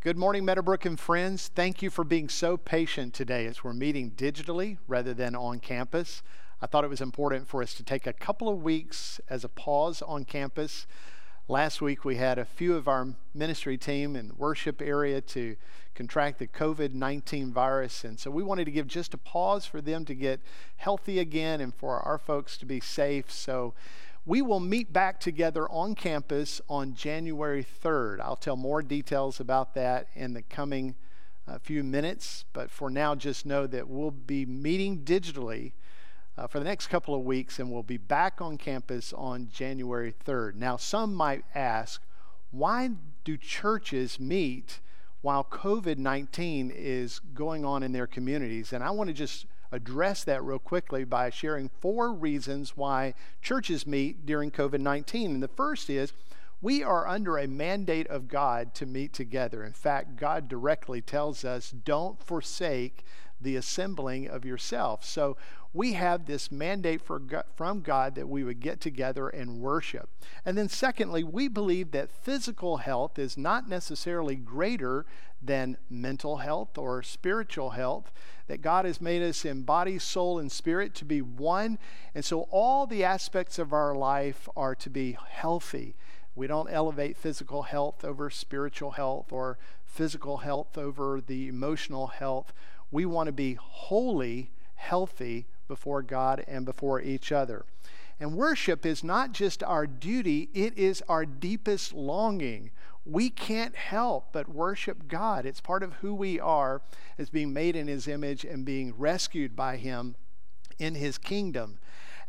Good morning, Meadowbrook and friends. Thank you for being so patient today as we're meeting digitally rather than on campus. I thought it was important for us to take a couple of weeks as a pause on campus. Last week, we had a few of our ministry team in the worship area to contract the COVID 19 virus. And so we wanted to give just a pause for them to get healthy again and for our folks to be safe. So we will meet back together on campus on January 3rd. I'll tell more details about that in the coming uh, few minutes, but for now, just know that we'll be meeting digitally uh, for the next couple of weeks and we'll be back on campus on January 3rd. Now, some might ask, why do churches meet while COVID 19 is going on in their communities? And I want to just address that real quickly by sharing four reasons why churches meet during COVID 19. And the first is we are under a mandate of God to meet together. In fact, God directly tells us, don't forsake the assembling of yourself. So we have this mandate from God that we would get together and worship. And then, secondly, we believe that physical health is not necessarily greater than mental health or spiritual health, that God has made us in body, soul, and spirit to be one. And so all the aspects of our life are to be healthy. We don't elevate physical health over spiritual health or physical health over the emotional health. We want to be wholly healthy before God and before each other. And worship is not just our duty, it is our deepest longing we can't help but worship God. It's part of who we are as being made in His image and being rescued by Him in His kingdom.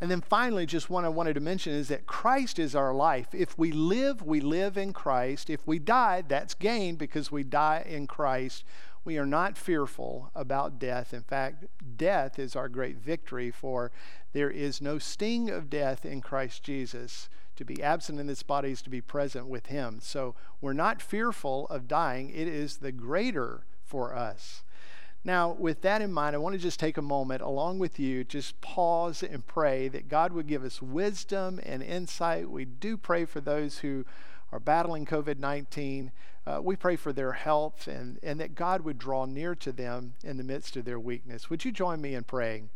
And then finally, just one I wanted to mention is that Christ is our life. If we live, we live in Christ. If we die, that's gain because we die in Christ. We are not fearful about death. In fact, death is our great victory, for there is no sting of death in Christ Jesus. To be absent in this body is to be present with Him. So we're not fearful of dying, it is the greater for us. Now, with that in mind, I want to just take a moment along with you, just pause and pray that God would give us wisdom and insight. We do pray for those who are battling COVID 19. Uh, we pray for their health and, and that God would draw near to them in the midst of their weakness. Would you join me in praying?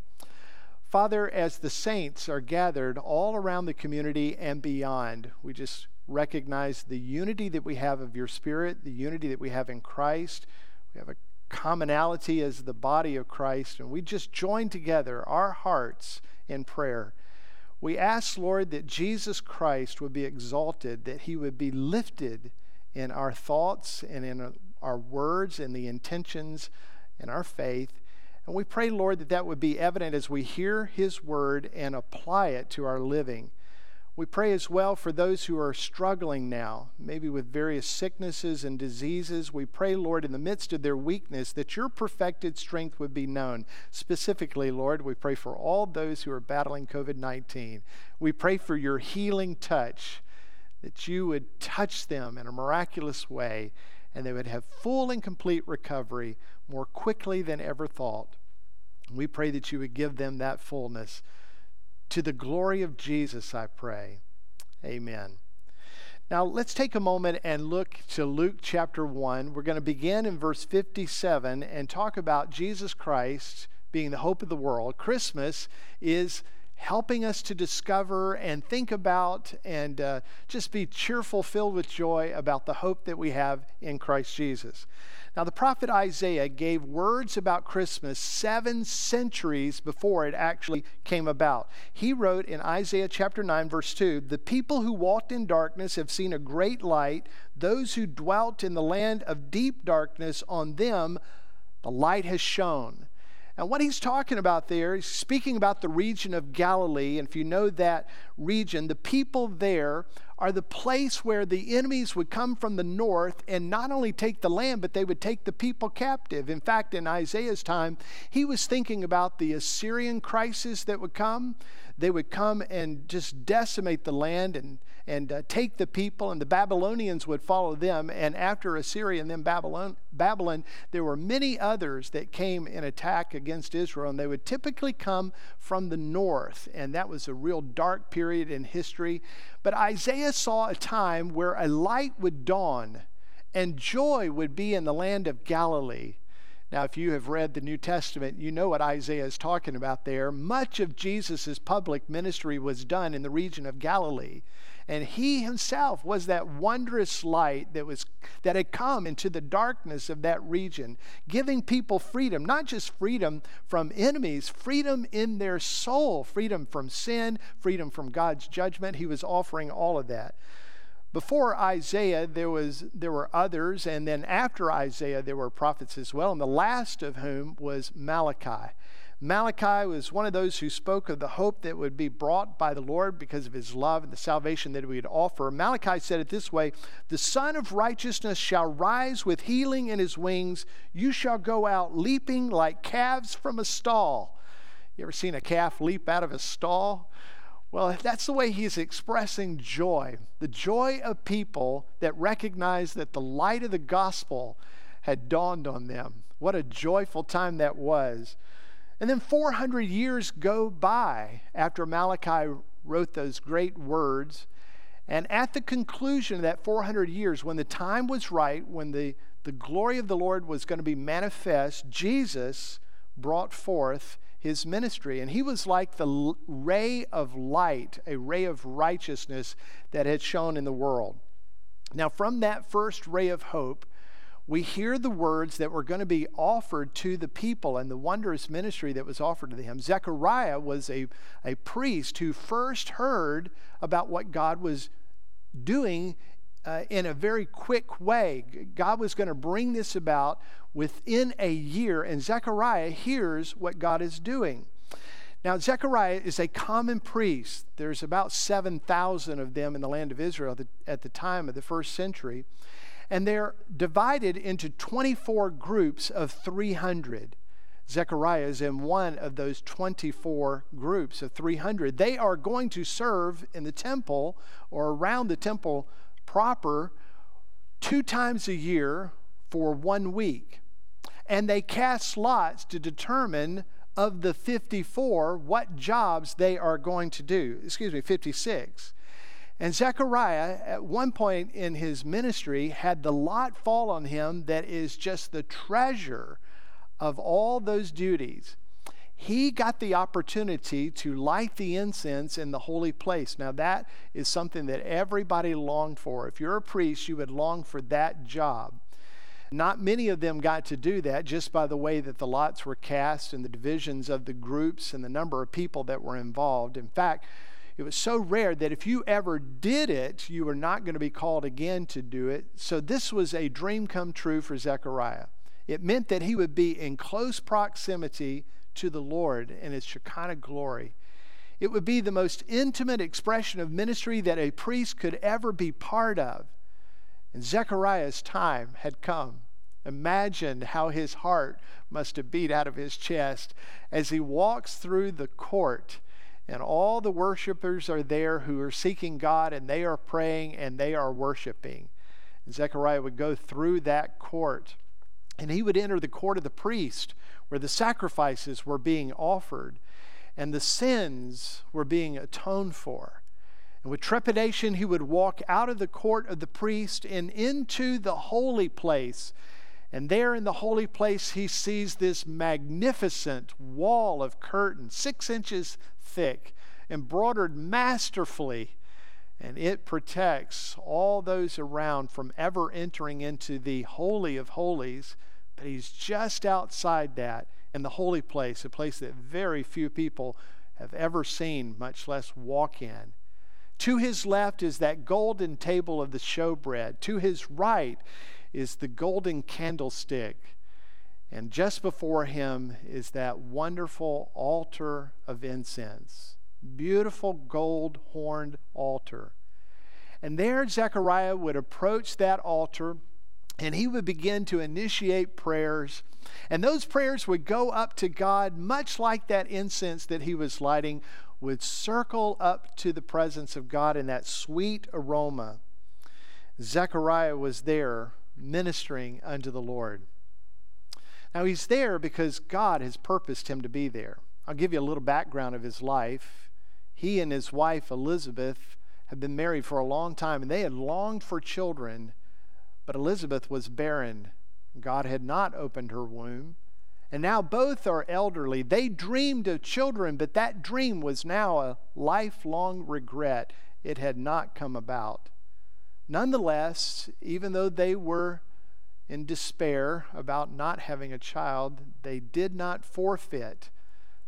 Father, as the saints are gathered all around the community and beyond, we just recognize the unity that we have of your Spirit, the unity that we have in Christ. We have a commonality as the body of Christ, and we just join together our hearts in prayer. We ask, Lord, that Jesus Christ would be exalted, that he would be lifted in our thoughts and in our words and the intentions and our faith. And we pray, Lord, that that would be evident as we hear His word and apply it to our living. We pray as well for those who are struggling now, maybe with various sicknesses and diseases. We pray, Lord, in the midst of their weakness, that your perfected strength would be known. Specifically, Lord, we pray for all those who are battling COVID 19. We pray for your healing touch, that you would touch them in a miraculous way and they would have full and complete recovery more quickly than ever thought. We pray that you would give them that fullness. To the glory of Jesus, I pray. Amen. Now, let's take a moment and look to Luke chapter 1. We're going to begin in verse 57 and talk about Jesus Christ being the hope of the world. Christmas is helping us to discover and think about and uh, just be cheerful, filled with joy about the hope that we have in Christ Jesus. Now, the prophet Isaiah gave words about Christmas seven centuries before it actually came about. He wrote in Isaiah chapter 9, verse 2 The people who walked in darkness have seen a great light. Those who dwelt in the land of deep darkness, on them the light has shone. And what he's talking about there, he's speaking about the region of Galilee. And if you know that region, the people there are the place where the enemies would come from the north and not only take the land, but they would take the people captive. In fact, in Isaiah's time, he was thinking about the Assyrian crisis that would come. They would come and just decimate the land and and uh, take the people, and the Babylonians would follow them. And after Assyria and then Babylon, Babylon, there were many others that came in attack against Israel, and they would typically come from the north, and that was a real dark period in history. But Isaiah saw a time where a light would dawn and joy would be in the land of Galilee. Now, if you have read the New Testament, you know what Isaiah is talking about there. Much of Jesus' public ministry was done in the region of Galilee. And he himself was that wondrous light that, was, that had come into the darkness of that region, giving people freedom, not just freedom from enemies, freedom in their soul, freedom from sin, freedom from God's judgment. He was offering all of that. Before Isaiah, there, was, there were others, and then after Isaiah, there were prophets as well, and the last of whom was Malachi. Malachi was one of those who spoke of the hope that would be brought by the Lord because of his love and the salvation that he would offer. Malachi said it this way The Sun of Righteousness shall rise with healing in his wings. You shall go out leaping like calves from a stall. You ever seen a calf leap out of a stall? Well, if that's the way he's expressing joy the joy of people that recognize that the light of the gospel had dawned on them. What a joyful time that was. And then 400 years go by after Malachi wrote those great words. And at the conclusion of that 400 years, when the time was right, when the, the glory of the Lord was going to be manifest, Jesus brought forth his ministry. And he was like the ray of light, a ray of righteousness that had shone in the world. Now, from that first ray of hope, we hear the words that were going to be offered to the people and the wondrous ministry that was offered to them. Zechariah was a, a priest who first heard about what God was doing uh, in a very quick way. God was going to bring this about within a year, and Zechariah hears what God is doing. Now, Zechariah is a common priest. There's about 7,000 of them in the land of Israel at the time of the first century. And they're divided into 24 groups of 300. Zechariah is in one of those 24 groups of 300. They are going to serve in the temple or around the temple proper two times a year for one week. And they cast lots to determine of the 54 what jobs they are going to do. Excuse me, 56. And Zechariah, at one point in his ministry, had the lot fall on him that is just the treasure of all those duties he got the opportunity to light the incense in the holy place. Now, that is something that everybody longed for. If you're a priest, you would long for that job. Not many of them got to do that just by the way that the lots were cast and the divisions of the groups and the number of people that were involved. In fact, it was so rare that if you ever did it, you were not going to be called again to do it. So, this was a dream come true for Zechariah. It meant that he would be in close proximity to the Lord in its Shekinah glory. It would be the most intimate expression of ministry that a priest could ever be part of. And Zechariah's time had come. Imagine how his heart must have beat out of his chest as he walks through the court and all the worshipers are there who are seeking God and they are praying and they are worshiping. And Zechariah would go through that court and he would enter the court of the priest where the sacrifices were being offered and the sins were being atoned for. And with trepidation, he would walk out of the court of the priest and into the holy place. And there in the holy place, he sees this magnificent wall of curtain, six inches thick, embroidered masterfully. And it protects all those around from ever entering into the Holy of Holies but he's just outside that in the holy place, a place that very few people have ever seen, much less walk in. To his left is that golden table of the showbread. To his right is the golden candlestick. And just before him is that wonderful altar of incense. Beautiful gold horned altar. And there, Zechariah would approach that altar and he would begin to initiate prayers. And those prayers would go up to God, much like that incense that he was lighting would circle up to the presence of God in that sweet aroma. Zechariah was there ministering unto the Lord. Now, he's there because God has purposed him to be there. I'll give you a little background of his life. He and his wife, Elizabeth, had been married for a long time, and they had longed for children but Elizabeth was barren. God had not opened her womb. And now both are elderly. They dreamed of children, but that dream was now a lifelong regret. It had not come about. Nonetheless, even though they were in despair about not having a child, they did not forfeit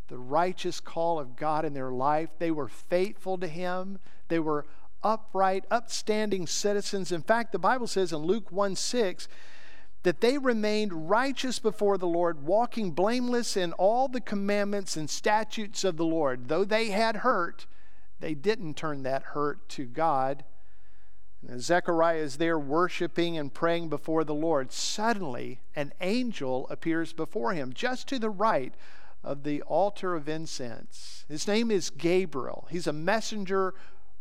the righteous call of God in their life. They were faithful to Him. They were upright, upstanding citizens. In fact, the Bible says in Luke 1 6 that they remained righteous before the Lord, walking blameless in all the commandments and statutes of the Lord. Though they had hurt, they didn't turn that hurt to God. And Zechariah is there worshiping and praying before the Lord. Suddenly, an angel appears before him, just to the right of the altar of incense. His name is Gabriel. He's a messenger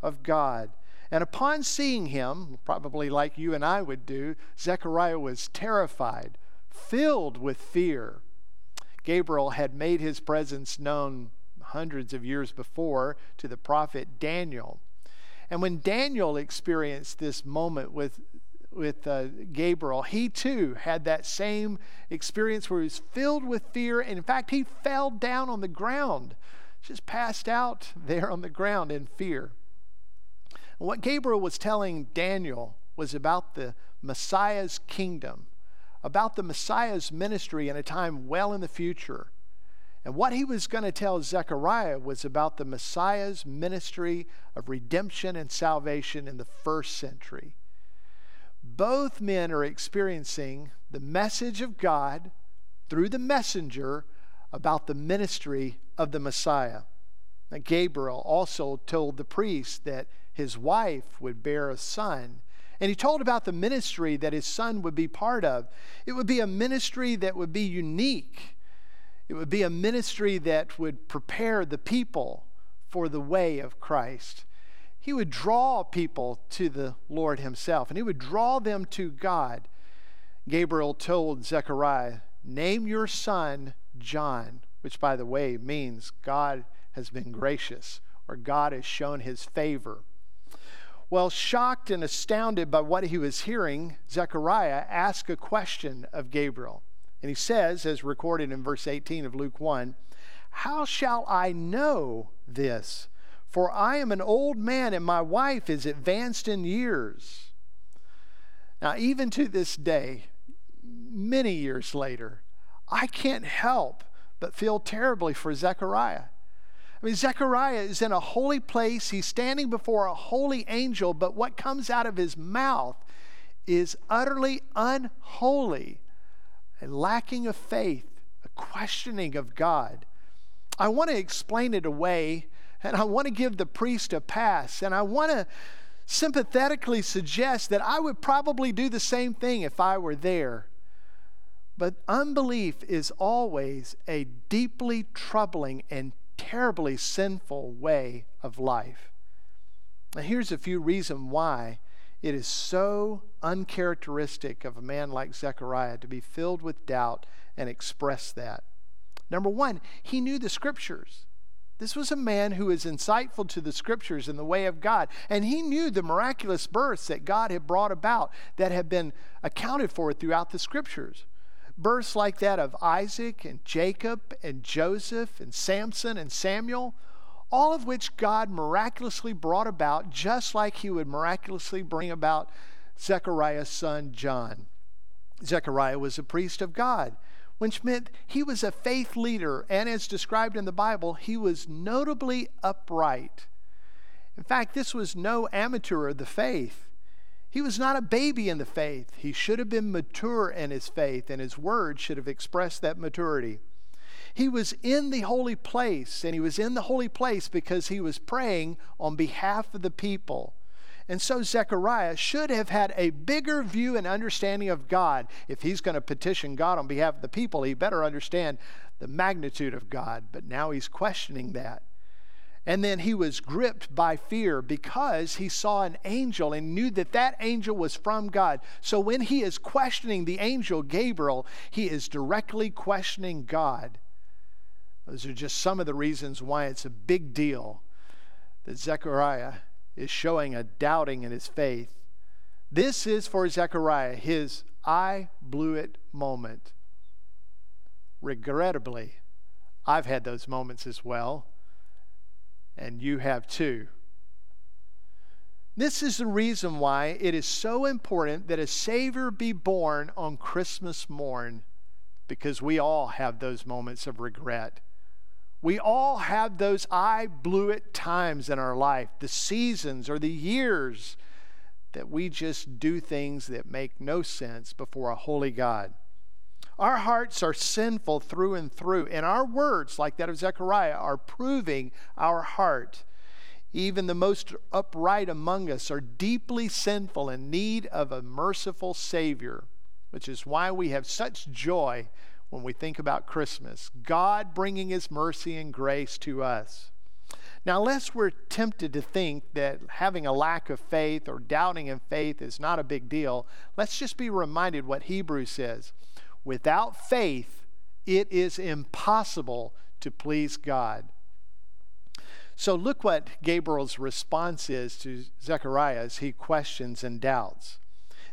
of God. And upon seeing him, probably like you and I would do, Zechariah was terrified, filled with fear. Gabriel had made his presence known hundreds of years before to the prophet Daniel. And when Daniel experienced this moment with, with uh, Gabriel, he too had that same experience where he was filled with fear. And in fact, he fell down on the ground, just passed out there on the ground in fear. And what Gabriel was telling Daniel was about the Messiah's kingdom, about the Messiah's ministry in a time well in the future. And what he was going to tell Zechariah was about the Messiah's ministry of redemption and salvation in the first century. Both men are experiencing the message of God through the messenger about the ministry of the Messiah. Now, Gabriel also told the priest that his wife would bear a son. And he told about the ministry that his son would be part of. It would be a ministry that would be unique it would be a ministry that would prepare the people for the way of Christ. He would draw people to the Lord Himself, and He would draw them to God. Gabriel told Zechariah, Name your son John, which, by the way, means God has been gracious or God has shown His favor. Well, shocked and astounded by what he was hearing, Zechariah asked a question of Gabriel. And he says, as recorded in verse 18 of Luke 1, How shall I know this? For I am an old man and my wife is advanced in years. Now, even to this day, many years later, I can't help but feel terribly for Zechariah. I mean, Zechariah is in a holy place. He's standing before a holy angel, but what comes out of his mouth is utterly unholy a lacking of faith, a questioning of God. I want to explain it away and I want to give the priest a pass and I want to sympathetically suggest that I would probably do the same thing if I were there. But unbelief is always a deeply troubling and terribly sinful way of life. Now, here's a few reasons why it is so uncharacteristic of a man like Zechariah to be filled with doubt and express that. Number one, he knew the scriptures. This was a man who was insightful to the scriptures and the way of God. And he knew the miraculous births that God had brought about that had been accounted for throughout the scriptures. Births like that of Isaac and Jacob and Joseph and Samson and Samuel all of which God miraculously brought about, just like he would miraculously bring about Zechariah's son John. Zechariah was a priest of God, which meant he was a faith leader, and as described in the Bible, he was notably upright. In fact, this was no amateur of the faith. He was not a baby in the faith. He should have been mature in his faith, and his words should have expressed that maturity. He was in the holy place, and he was in the holy place because he was praying on behalf of the people. And so Zechariah should have had a bigger view and understanding of God. If he's going to petition God on behalf of the people, he better understand the magnitude of God. But now he's questioning that. And then he was gripped by fear because he saw an angel and knew that that angel was from God. So when he is questioning the angel Gabriel, he is directly questioning God. Those are just some of the reasons why it's a big deal that Zechariah is showing a doubting in his faith. This is for Zechariah his I blew it moment. Regrettably, I've had those moments as well, and you have too. This is the reason why it is so important that a Savior be born on Christmas morn, because we all have those moments of regret. We all have those I blew it times in our life, the seasons or the years that we just do things that make no sense before a holy God. Our hearts are sinful through and through, and our words, like that of Zechariah, are proving our heart. Even the most upright among us are deeply sinful in need of a merciful Savior, which is why we have such joy when we think about Christmas. God bringing His mercy and grace to us. Now, lest we're tempted to think that having a lack of faith or doubting in faith is not a big deal, let's just be reminded what Hebrews says. Without faith, it is impossible to please God. So look what Gabriel's response is to Zechariah as he questions and doubts.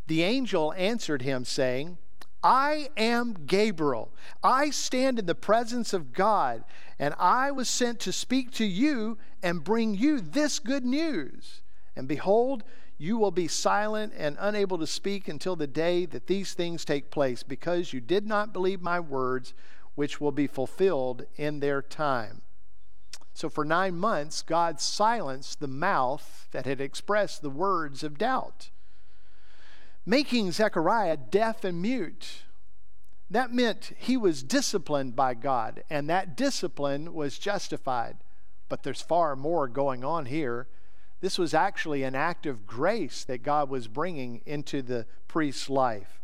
The angel answered him, saying, I am Gabriel. I stand in the presence of God, and I was sent to speak to you and bring you this good news. And behold, you will be silent and unable to speak until the day that these things take place, because you did not believe my words, which will be fulfilled in their time. So, for nine months, God silenced the mouth that had expressed the words of doubt, making Zechariah deaf and mute. That meant he was disciplined by God, and that discipline was justified. But there's far more going on here. This was actually an act of grace that God was bringing into the priest's life.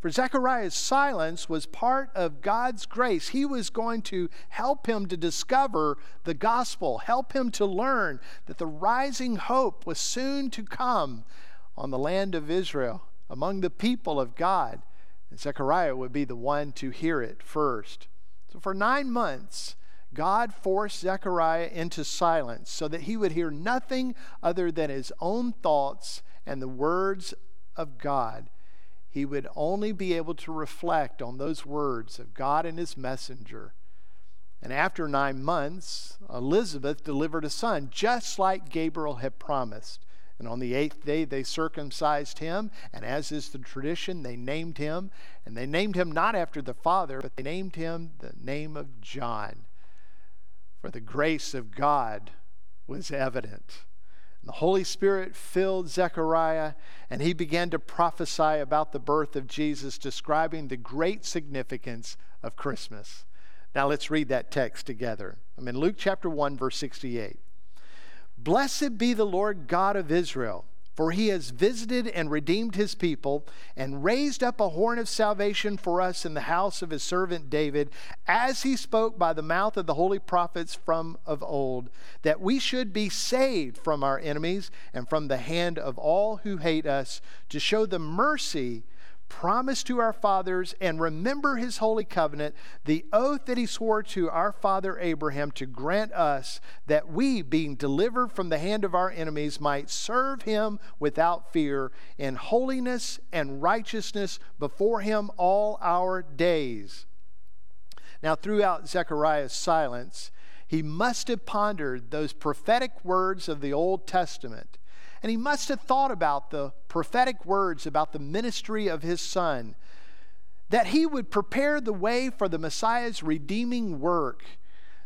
For Zechariah's silence was part of God's grace. He was going to help him to discover the gospel, help him to learn that the rising hope was soon to come on the land of Israel, among the people of God. And Zechariah would be the one to hear it first. So for nine months, God forced Zechariah into silence so that he would hear nothing other than his own thoughts and the words of God he would only be able to reflect on those words of God and his messenger. And after nine months, Elizabeth delivered a son, just like Gabriel had promised. And on the eighth day, they circumcised him, and as is the tradition, they named him. And they named him not after the father, but they named him the name of John. For the grace of God was evident. The Holy Spirit filled Zechariah, and he began to prophesy about the birth of Jesus, describing the great significance of Christmas. Now let's read that text together. I'm in Luke chapter 1, verse 68. Blessed be the Lord God of Israel for he has visited and redeemed his people and raised up a horn of salvation for us in the house of his servant David, as he spoke by the mouth of the holy prophets from of old, that we should be saved from our enemies and from the hand of all who hate us, to show the mercy promised to our fathers and remember his holy covenant, the oath that he swore to our father Abraham to grant us that we, being delivered from the hand of our enemies, might serve him without fear in holiness and righteousness before him all our days. Now, throughout Zechariah's silence, he must have pondered those prophetic words of the Old Testament and he must have thought about the prophetic words about the ministry of his son, that he would prepare the way for the Messiah's redeeming work.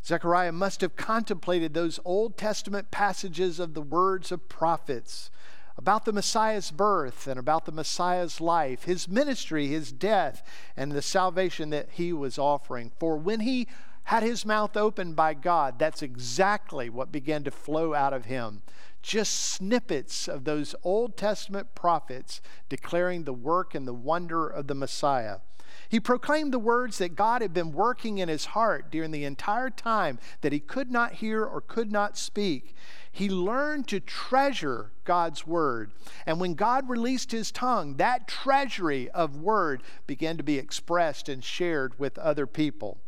Zechariah must have contemplated those Old Testament passages of the words of prophets about the Messiah's birth and about the Messiah's life, his ministry, his death, and the salvation that he was offering. For when he had his mouth opened by God, that's exactly what began to flow out of him just snippets of those Old Testament prophets declaring the work and the wonder of the Messiah. He proclaimed the words that God had been working in his heart during the entire time that he could not hear or could not speak. He learned to treasure God's word. And when God released his tongue, that treasury of word began to be expressed and shared with other people.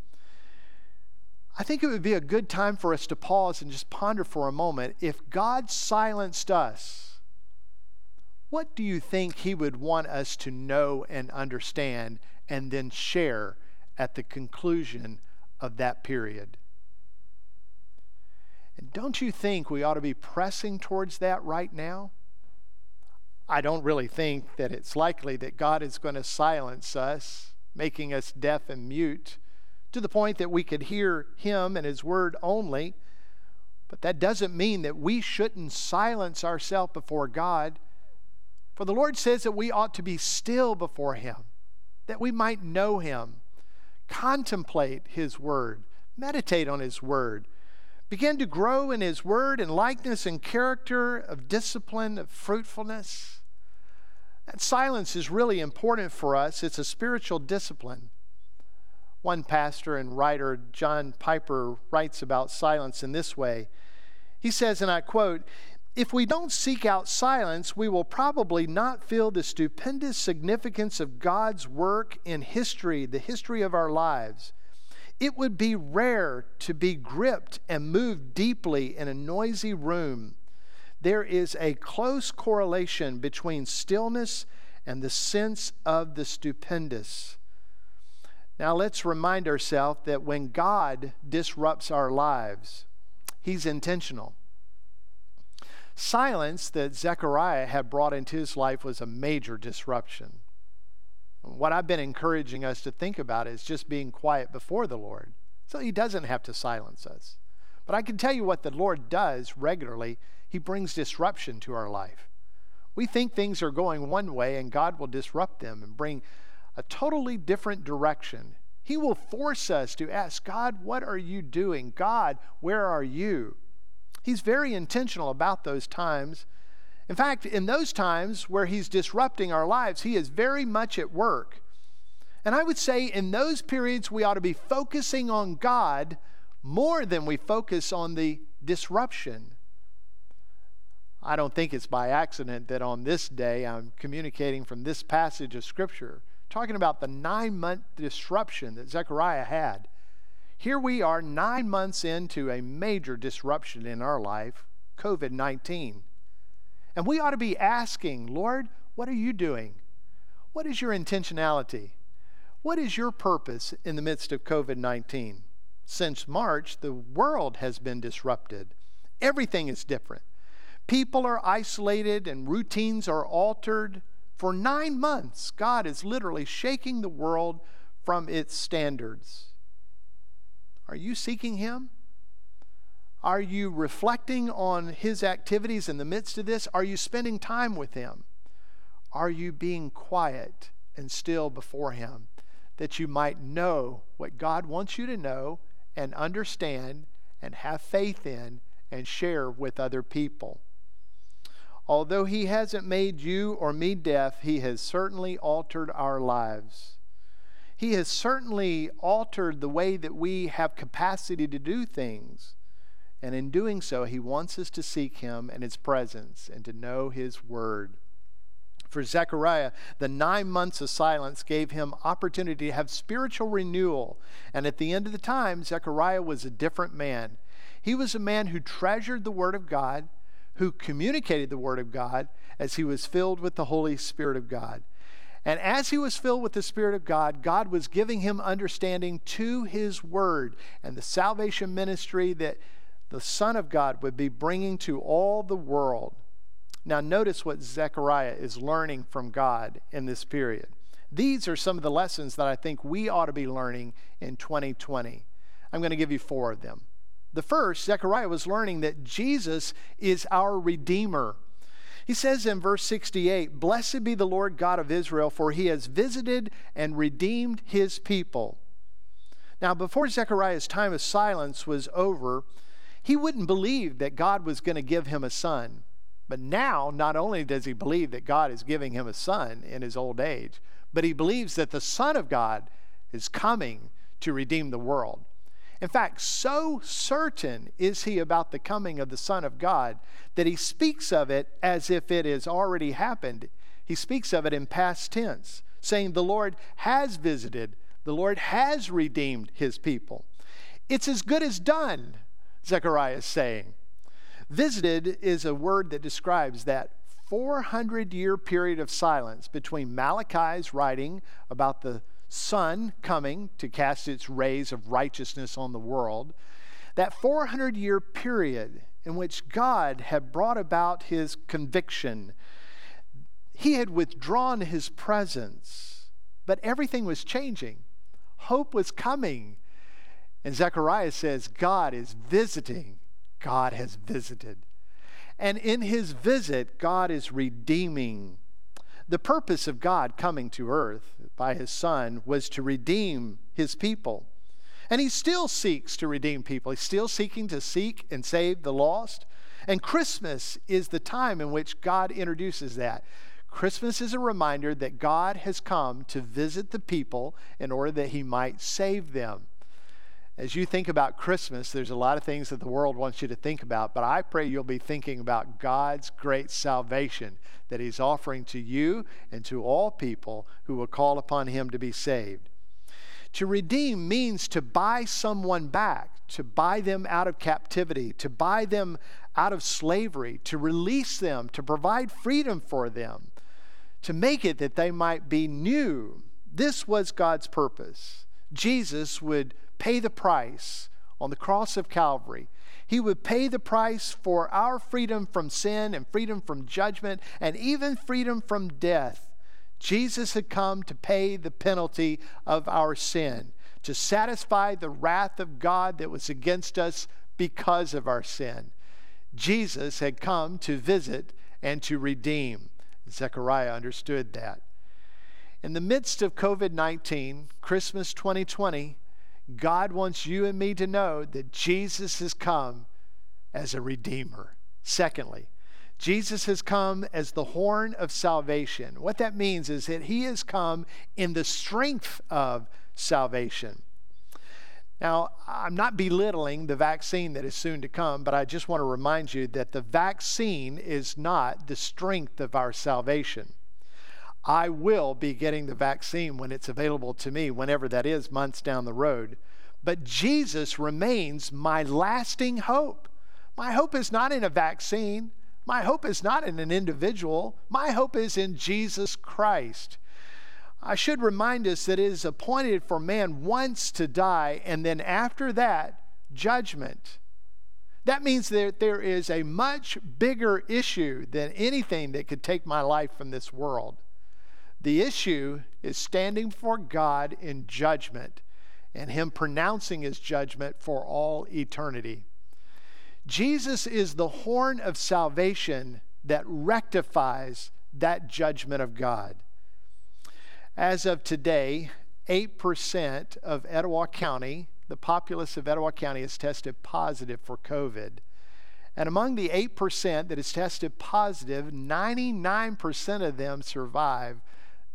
I think it would be a good time for us to pause and just ponder for a moment. If God silenced us, what do you think he would want us to know and understand and then share at the conclusion of that period? And don't you think we ought to be pressing towards that right now? I don't really think that it's likely that God is going to silence us, making us deaf and mute to the point that we could hear Him and His Word only. But that doesn't mean that we shouldn't silence ourselves before God. For the Lord says that we ought to be still before Him, that we might know Him, contemplate His Word, meditate on His Word, begin to grow in His Word and likeness and character of discipline, of fruitfulness. That silence is really important for us. It's a spiritual discipline. One pastor and writer, John Piper, writes about silence in this way. He says, and I quote, if we don't seek out silence, we will probably not feel the stupendous significance of God's work in history, the history of our lives. It would be rare to be gripped and moved deeply in a noisy room there is a close correlation between stillness and the sense of the stupendous. Now, let's remind ourselves that when God disrupts our lives, He's intentional. Silence that Zechariah had brought into his life was a major disruption. What I've been encouraging us to think about is just being quiet before the Lord so He doesn't have to silence us. But I can tell you what the Lord does regularly he brings disruption to our life. We think things are going one way, and God will disrupt them and bring a totally different direction. He will force us to ask, God, what are you doing? God, where are you? He's very intentional about those times. In fact, in those times where He's disrupting our lives, He is very much at work. And I would say in those periods, we ought to be focusing on God more than we focus on the disruption. I don't think it's by accident that on this day I'm communicating from this passage of Scripture, talking about the nine month disruption that Zechariah had. Here we are, nine months into a major disruption in our life, COVID 19. And we ought to be asking, Lord, what are you doing? What is your intentionality? What is your purpose in the midst of COVID 19? Since March, the world has been disrupted. Everything is different. People are isolated and routines are altered. For nine months, God is literally shaking the world from its standards. Are you seeking Him? Are you reflecting on His activities in the midst of this? Are you spending time with Him? Are you being quiet and still before Him that you might know what God wants you to know and understand and have faith in and share with other people? Although He hasn't made you or me deaf, He has certainly altered our lives. He has certainly altered the way that we have capacity to do things. And in doing so, He wants us to seek Him and His presence and to know His Word. For Zechariah, the nine months of silence gave him opportunity to have spiritual renewal. And at the end of the time, Zechariah was a different man. He was a man who treasured the Word of God who communicated the Word of God as he was filled with the Holy Spirit of God. And as he was filled with the Spirit of God, God was giving him understanding to his Word and the salvation ministry that the Son of God would be bringing to all the world. Now, notice what Zechariah is learning from God in this period. These are some of the lessons that I think we ought to be learning in 2020. I'm going to give you four of them. The first, Zechariah was learning that Jesus is our Redeemer. He says in verse 68 Blessed be the Lord God of Israel, for he has visited and redeemed his people. Now, before Zechariah's time of silence was over, he wouldn't believe that God was going to give him a son. But now, not only does he believe that God is giving him a son in his old age, but he believes that the Son of God is coming to redeem the world. In fact, so certain is he about the coming of the Son of God that he speaks of it as if it has already happened. He speaks of it in past tense, saying, The Lord has visited, the Lord has redeemed his people. It's as good as done, Zechariah is saying. Visited is a word that describes that 400 year period of silence between Malachi's writing about the sun coming to cast its rays of righteousness on the world, that 400 year period in which God had brought about his conviction, he had withdrawn his presence, but everything was changing. Hope was coming. And Zechariah says, God is visiting. God has visited. And in his visit, God is redeeming. The purpose of God coming to earth by his Son was to redeem his people. And he still seeks to redeem people. He's still seeking to seek and save the lost. And Christmas is the time in which God introduces that. Christmas is a reminder that God has come to visit the people in order that he might save them as you think about Christmas, there's a lot of things that the world wants you to think about, but I pray you'll be thinking about God's great salvation that He's offering to you and to all people who will call upon Him to be saved. To redeem means to buy someone back, to buy them out of captivity, to buy them out of slavery, to release them, to provide freedom for them, to make it that they might be new. This was God's purpose. Jesus would pay the price on the cross of Calvary. He would pay the price for our freedom from sin and freedom from judgment and even freedom from death. Jesus had come to pay the penalty of our sin, to satisfy the wrath of God that was against us because of our sin. Jesus had come to visit and to redeem. Zechariah understood that. In the midst of COVID 19, Christmas 2020, God wants you and me to know that Jesus has come as a redeemer. Secondly, Jesus has come as the horn of salvation. What that means is that he has come in the strength of salvation. Now, I'm not belittling the vaccine that is soon to come, but I just want to remind you that the vaccine is not the strength of our salvation. I will be getting the vaccine when it's available to me, whenever that is, months down the road. But Jesus remains my lasting hope. My hope is not in a vaccine. My hope is not in an individual. My hope is in Jesus Christ. I should remind us that it is appointed for man once to die, and then after that, judgment. That means that there is a much bigger issue than anything that could take my life from this world. The issue is standing before God in judgment and Him pronouncing His judgment for all eternity. Jesus is the horn of salvation that rectifies that judgment of God. As of today, 8% of Etowah County, the populace of Etowah County, has tested positive for COVID. And among the 8% that is tested positive, 99% of them survive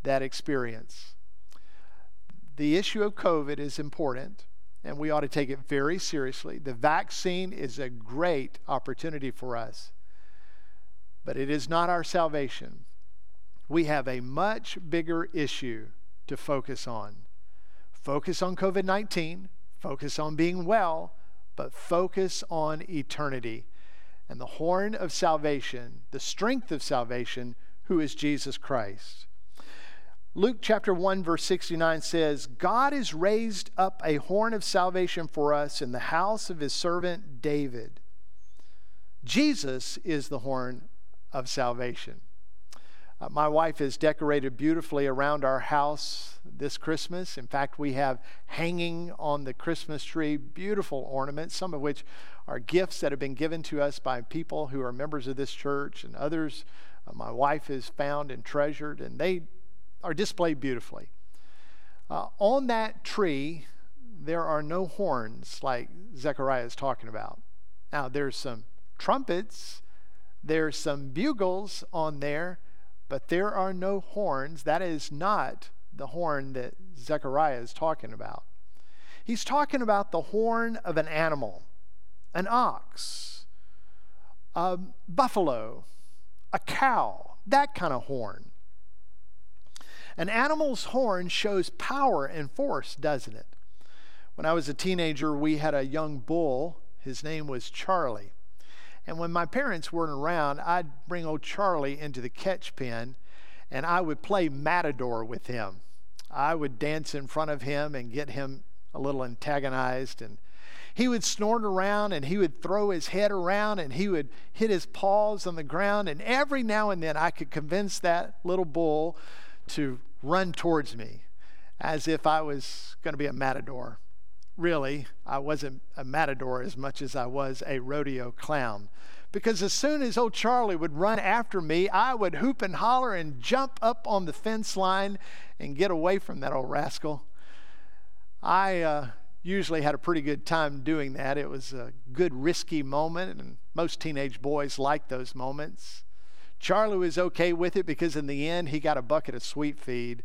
that experience. The issue of COVID is important, and we ought to take it very seriously. The vaccine is a great opportunity for us, but it is not our salvation. We have a much bigger issue to focus on. Focus on COVID 19, focus on being well, but focus on eternity and the horn of salvation, the strength of salvation, who is Jesus Christ. Luke chapter 1, verse 69 says, God has raised up a horn of salvation for us in the house of his servant David. Jesus is the horn of salvation. Uh, my wife has decorated beautifully around our house this Christmas. In fact, we have hanging on the Christmas tree beautiful ornaments, some of which are gifts that have been given to us by people who are members of this church, and others uh, my wife has found and treasured, and they are displayed beautifully. Uh, on that tree, there are no horns like Zechariah is talking about. Now, there's some trumpets, there's some bugles on there, but there are no horns. That is not the horn that Zechariah is talking about. He's talking about the horn of an animal, an ox, a buffalo, a cow, that kind of horn. An animal's horn shows power and force, doesn't it? When I was a teenager, we had a young bull. His name was Charlie. And when my parents weren't around, I'd bring old Charlie into the catch pen and I would play matador with him. I would dance in front of him and get him a little antagonized and he would snort around and he would throw his head around and he would hit his paws on the ground and every now and then I could convince that little bull to run towards me as if I was going to be a matador really, I wasn't a matador as much as I was a rodeo clown. Because as soon as old Charlie would run after me, I would hoop and holler and jump up on the fence line and get away from that old rascal. I uh, usually had a pretty good time doing that. It was a good, risky moment, and most teenage boys like those moments. Charlie was okay with it because in the end, he got a bucket of sweet feed,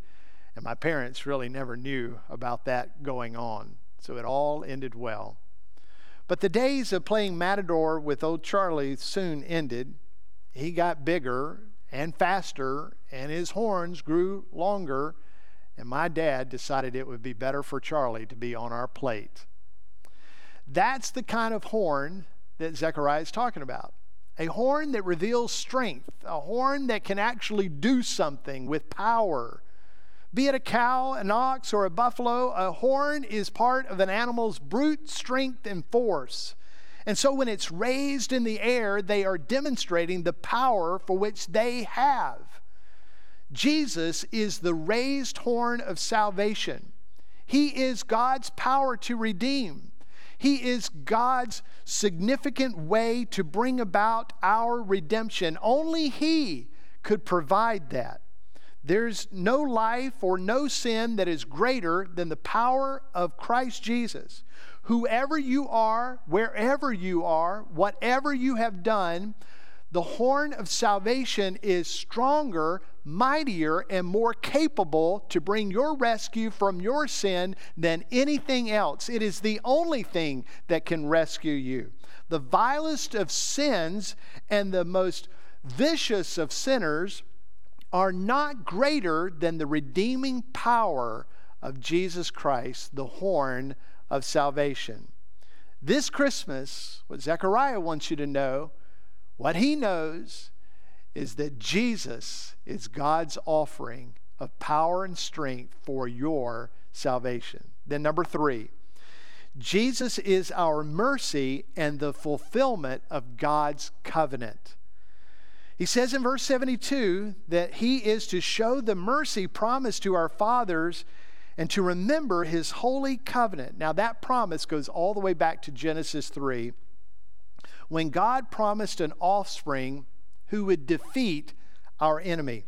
and my parents really never knew about that going on. So it all ended well. But the days of playing Matador with old Charlie soon ended. He got bigger and faster, and his horns grew longer, and my dad decided it would be better for Charlie to be on our plate. That's the kind of horn that Zechariah is talking about. A horn that reveals strength, a horn that can actually do something with power be it a cow, an ox, or a buffalo, a horn is part of an animal's brute strength and force. And so when it's raised in the air, they are demonstrating the power for which they have. Jesus is the raised horn of salvation. He is God's power to redeem. He is God's significant way to bring about our redemption. Only He could provide that. There's no life or no sin that is greater than the power of Christ Jesus. Whoever you are, wherever you are, whatever you have done, the horn of salvation is stronger, mightier, and more capable to bring your rescue from your sin than anything else. It is the only thing that can rescue you. The vilest of sins and the most vicious of sinners are not greater than the redeeming power of Jesus Christ, the horn of salvation. This Christmas, what Zechariah wants you to know, what he knows, is that Jesus is God's offering of power and strength for your salvation. Then, number three, Jesus is our mercy and the fulfillment of God's covenant. He says in verse 72 that he is to show the mercy promised to our fathers and to remember his holy covenant. Now, that promise goes all the way back to Genesis 3 when God promised an offspring who would defeat our enemy.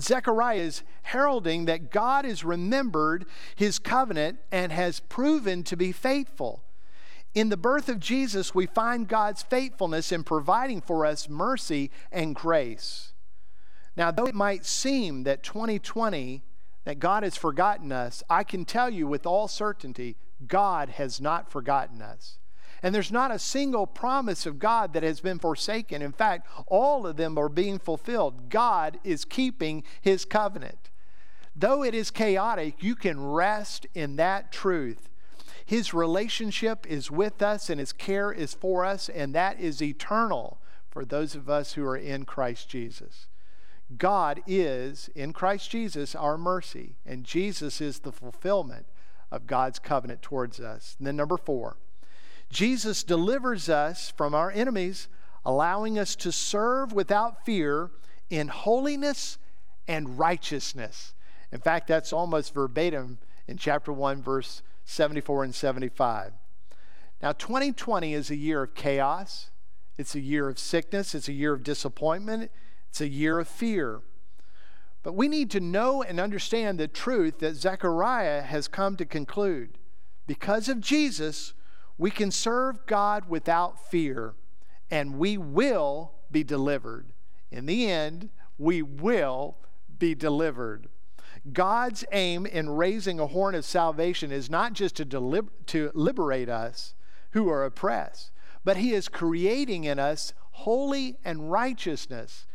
Zechariah is heralding that God has remembered his covenant and has proven to be faithful. In the birth of Jesus, we find God's faithfulness in providing for us mercy and grace. Now, though it might seem that 2020, that God has forgotten us, I can tell you with all certainty, God has not forgotten us. And there's not a single promise of God that has been forsaken. In fact, all of them are being fulfilled. God is keeping his covenant. Though it is chaotic, you can rest in that truth his relationship is with us and His care is for us, and that is eternal for those of us who are in Christ Jesus. God is, in Christ Jesus, our mercy, and Jesus is the fulfillment of God's covenant towards us. And then, number four, Jesus delivers us from our enemies, allowing us to serve without fear in holiness and righteousness. In fact, that's almost verbatim in chapter 1, verse 74 and 75. Now, 2020 is a year of chaos, it's a year of sickness, it's a year of disappointment, it's a year of fear. But we need to know and understand the truth that Zechariah has come to conclude. Because of Jesus, we can serve God without fear, and we will be delivered. In the end, we will be delivered. God's aim in raising a horn of salvation is not just to, deliver, to liberate us who are oppressed, but He is creating in us holy and righteousness.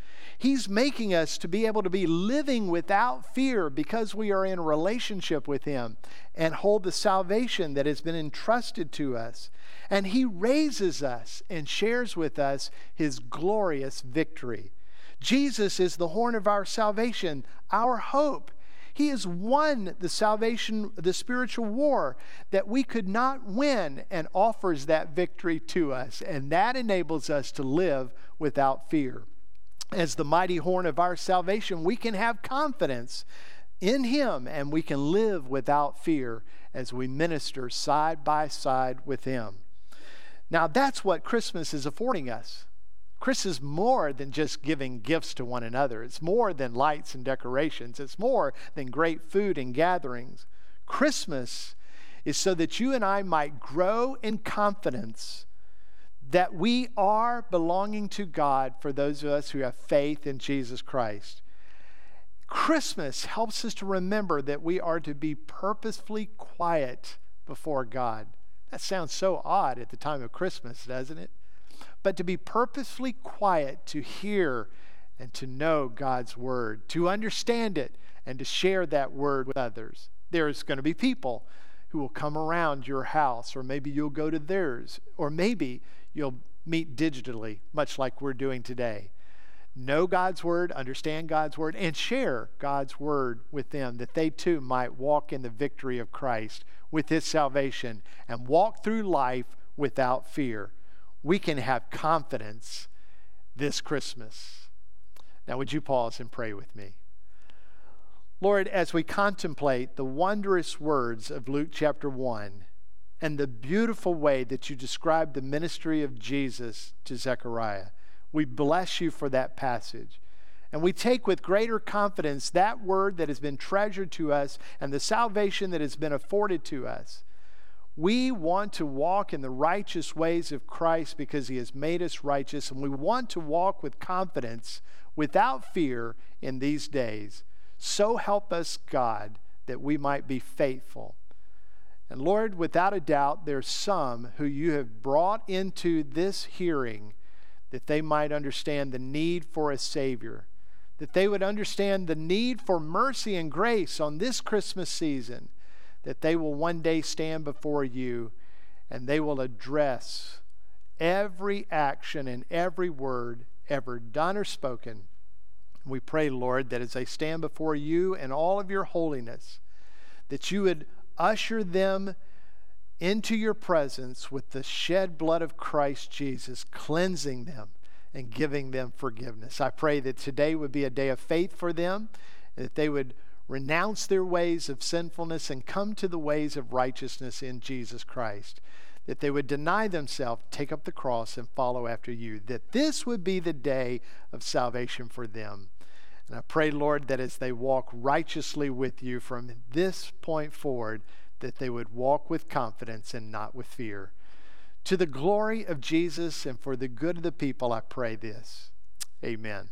He's making us to be able to be living without fear because we are in relationship with Him and hold the salvation that has been entrusted to us. And He raises us and shares with us His glorious victory. Jesus is the horn of our salvation, our hope. He has won the salvation, the spiritual war that we could not win, and offers that victory to us. And that enables us to live without fear as the mighty horn of our salvation, we can have confidence in Him and we can live without fear as we minister side by side with Him. Now, that's what Christmas is affording us. Christmas is more than just giving gifts to one another. It's more than lights and decorations. It's more than great food and gatherings. Christmas is so that you and I might grow in confidence that we are belonging to God for those of us who have faith in Jesus Christ. Christmas helps us to remember that we are to be purposefully quiet before God. That sounds so odd at the time of Christmas, doesn't it? But to be purposefully quiet, to hear and to know God's word, to understand it, and to share that word with others. There's going to be people who will come around your house, or maybe you'll go to theirs, or maybe you'll meet digitally, much like we're doing today. Know God's word, understand God's word, and share God's word with them that they too might walk in the victory of Christ with his salvation and walk through life without fear. We can have confidence this Christmas. Now, would you pause and pray with me? Lord, as we contemplate the wondrous words of Luke chapter 1, and the beautiful way that you describe the ministry of Jesus to Zechariah. We bless you for that passage. And we take with greater confidence that word that has been treasured to us and the salvation that has been afforded to us. We want to walk in the righteous ways of Christ because he has made us righteous, and we want to walk with confidence without fear in these days. So help us, God, that we might be faithful. And Lord, without a doubt, there's some who you have brought into this hearing that they might understand the need for a Savior, that they would understand the need for mercy and grace on this Christmas season, that they will one day stand before you and they will address every action and every word ever done or spoken. We pray, Lord, that as they stand before you and all of your holiness, that you would usher them into your presence with the shed blood of Christ Jesus, cleansing them and giving them forgiveness. I pray that today would be a day of faith for them, that they would renounce their ways of sinfulness and come to the ways of righteousness in Jesus Christ. That they would deny themselves, take up the cross, and follow after you. That this would be the day of salvation for them. And I pray, Lord, that as they walk righteously with you from this point forward, that they would walk with confidence and not with fear. To the glory of Jesus and for the good of the people, I pray this. Amen.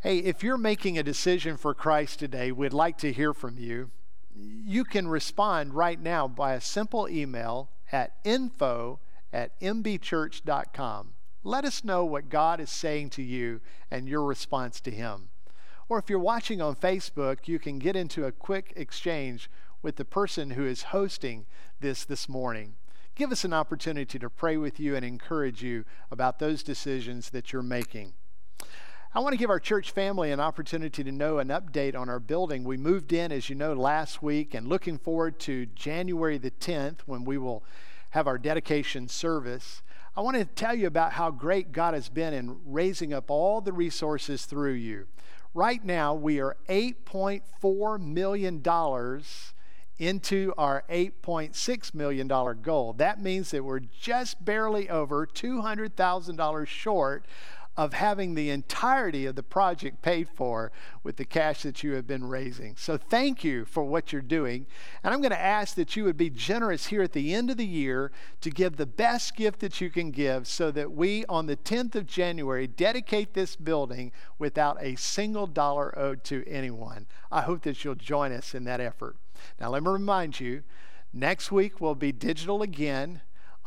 Hey, if you're making a decision for Christ today, we'd like to hear from you. You can respond right now by a simple email at info at mbchurch.com. Let us know what God is saying to you and your response to Him. Or if you're watching on Facebook, you can get into a quick exchange with the person who is hosting this this morning. Give us an opportunity to pray with you and encourage you about those decisions that you're making. I want to give our church family an opportunity to know an update on our building. We moved in, as you know, last week and looking forward to January the 10th when we will have our dedication service. I want to tell you about how great God has been in raising up all the resources through you. Right now, we are $8.4 million into our $8.6 million goal. That means that we're just barely over $200,000 short of having the entirety of the project paid for with the cash that you have been raising. So thank you for what you're doing. And I'm going to ask that you would be generous here at the end of the year to give the best gift that you can give so that we, on the 10th of January, dedicate this building without a single dollar owed to anyone. I hope that you'll join us in that effort. Now, let me remind you next week will be digital again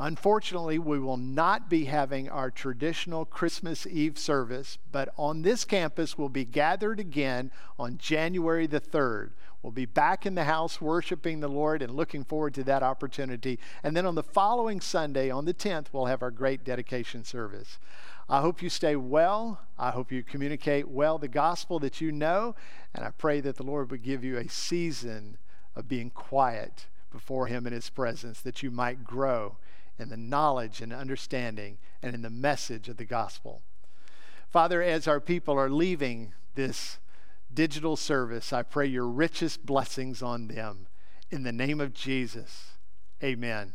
Unfortunately, we will not be having our traditional Christmas Eve service, but on this campus, we'll be gathered again on January the 3rd. We'll be back in the house worshiping the Lord and looking forward to that opportunity. And then on the following Sunday, on the 10th, we'll have our great dedication service. I hope you stay well. I hope you communicate well the gospel that you know. And I pray that the Lord would give you a season of being quiet before Him in His presence, that you might grow in the knowledge and understanding and in the message of the gospel. Father, as our people are leaving this digital service, I pray your richest blessings on them. In the name of Jesus, amen.